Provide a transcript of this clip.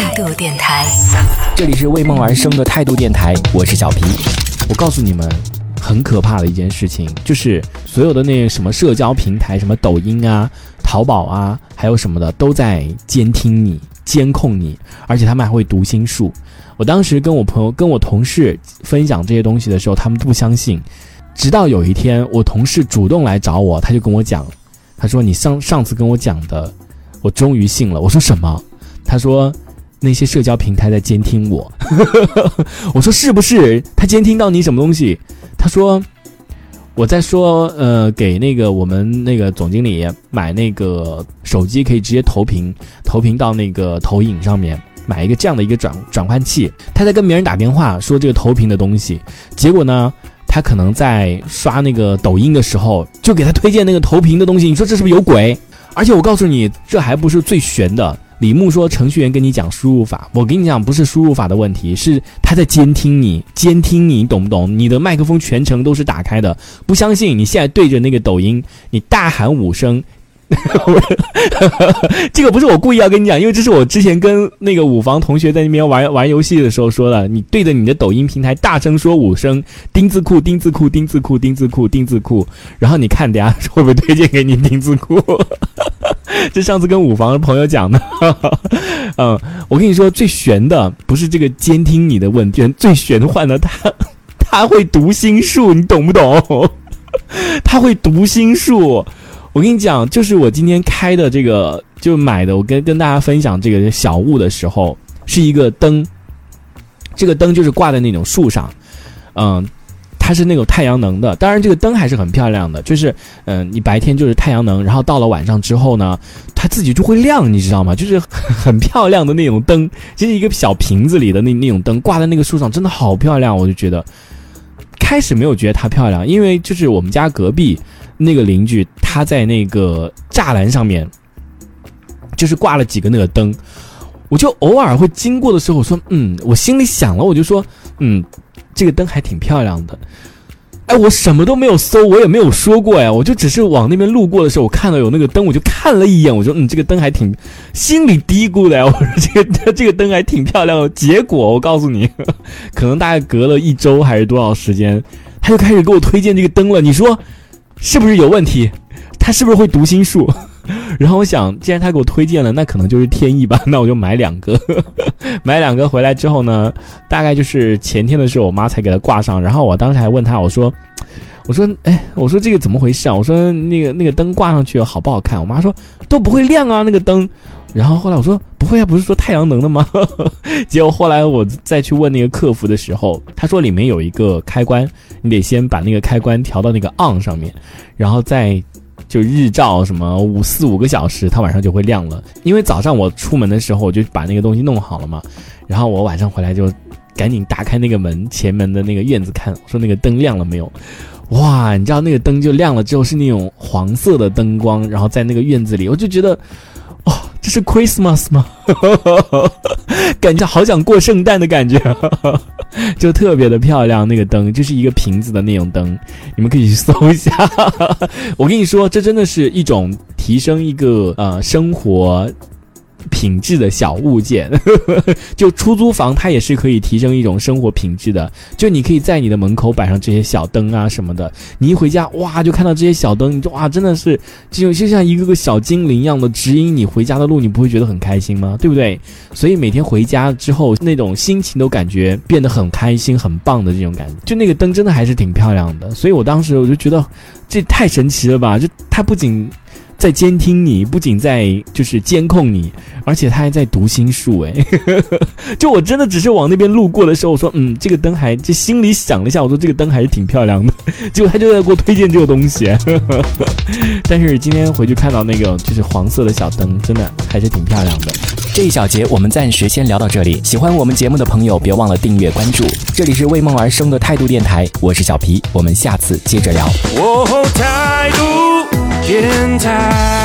态度电台，这里是为梦而生的态度电台，我是小皮。我告诉你们，很可怕的一件事情，就是所有的那什么社交平台，什么抖音啊、淘宝啊，还有什么的，都在监听你、监控你，而且他们还会读心术。我当时跟我朋友、跟我同事分享这些东西的时候，他们不相信。直到有一天，我同事主动来找我，他就跟我讲，他说：“你上上次跟我讲的，我终于信了。”我说：“什么？”他说：“那些社交平台在监听我。”我说：“是不是？他监听到你什么东西？”他说：“我在说，呃，给那个我们那个总经理买那个手机，可以直接投屏，投屏到那个投影上面，买一个这样的一个转转换器。他在跟别人打电话说这个投屏的东西，结果呢，他可能在刷那个抖音的时候，就给他推荐那个投屏的东西。你说这是不是有鬼？而且我告诉你，这还不是最悬的。”李牧说：“程序员跟你讲输入法，我跟你讲，不是输入法的问题，是他在监听你，监听你，懂不懂？你的麦克风全程都是打开的，不相信？你现在对着那个抖音，你大喊五声，这个不是我故意要跟你讲，因为这是我之前跟那个五房同学在那边玩玩游戏的时候说的。你对着你的抖音平台大声说五声‘丁字裤，丁字裤，丁字裤，丁字裤，丁字裤’，然后你看等下会不会推荐给你丁字裤？” 这上次跟五房的朋友讲的，嗯，我跟你说最悬的不是这个监听你的问题，最玄幻的他 他会读心术，你懂不懂？他会读心术，我跟你讲，就是我今天开的这个就买的，我跟跟大家分享这个小物的时候，是一个灯，这个灯就是挂在那种树上，嗯。它是那种太阳能的，当然这个灯还是很漂亮的，就是嗯，你白天就是太阳能，然后到了晚上之后呢，它自己就会亮，你知道吗？就是很漂亮的那种灯，就是一个小瓶子里的那那种灯，挂在那个树上，真的好漂亮，我就觉得开始没有觉得它漂亮，因为就是我们家隔壁那个邻居，他在那个栅栏上面就是挂了几个那个灯，我就偶尔会经过的时候，我说嗯，我心里想了，我就说嗯。这个灯还挺漂亮的，哎，我什么都没有搜，我也没有说过呀，我就只是往那边路过的时候，我看到有那个灯，我就看了一眼，我说，嗯，这个灯还挺，心里嘀咕的呀，我说这个这个灯还挺漂亮的。结果我告诉你，可能大概隔了一周还是多少时间，他就开始给我推荐这个灯了。你说是不是有问题？他是不是会读心术？然后我想，既然他给我推荐了，那可能就是天意吧。那我就买两个，买两个回来之后呢，大概就是前天的时候，我妈才给他挂上。然后我当时还问他，我说：“我说，哎，我说这个怎么回事啊？我说那个那个灯挂上去好不好看？”我妈说：“都不会亮啊，那个灯。”然后后来我说：“不会啊，不是说太阳能的吗？”结果后来我再去问那个客服的时候，他说里面有一个开关，你得先把那个开关调到那个 on 上面，然后再。就日照什么五四五个小时，它晚上就会亮了。因为早上我出门的时候，我就把那个东西弄好了嘛。然后我晚上回来就赶紧打开那个门前门的那个院子看，说那个灯亮了没有？哇，你知道那个灯就亮了之后是那种黄色的灯光，然后在那个院子里，我就觉得。哦这是 Christmas 吗？感觉好想过圣诞的感觉，就特别的漂亮。那个灯就是一个瓶子的那种灯，你们可以去搜一下。我跟你说，这真的是一种提升一个呃生活。品质的小物件，就出租房，它也是可以提升一种生活品质的。就你可以在你的门口摆上这些小灯啊什么的，你一回家哇，就看到这些小灯，你就哇，真的是就就像一个个小精灵一样的指引你回家的路，你不会觉得很开心吗？对不对？所以每天回家之后，那种心情都感觉变得很开心、很棒的这种感觉。就那个灯真的还是挺漂亮的，所以我当时我就觉得这太神奇了吧！就它不仅。在监听你，不仅在就是监控你，而且他还在读心术。哎，就我真的只是往那边路过的时候，我说嗯，这个灯还就心里想了一下，我说这个灯还是挺漂亮的。结果他就在给我推荐这个东西。但是今天回去看到那个就是黄色的小灯，真的还是挺漂亮的。这一小节我们暂时先聊到这里。喜欢我们节目的朋友，别忘了订阅关注。这里是为梦而生的态度电台，我是小皮，我们下次接着聊。态度电台。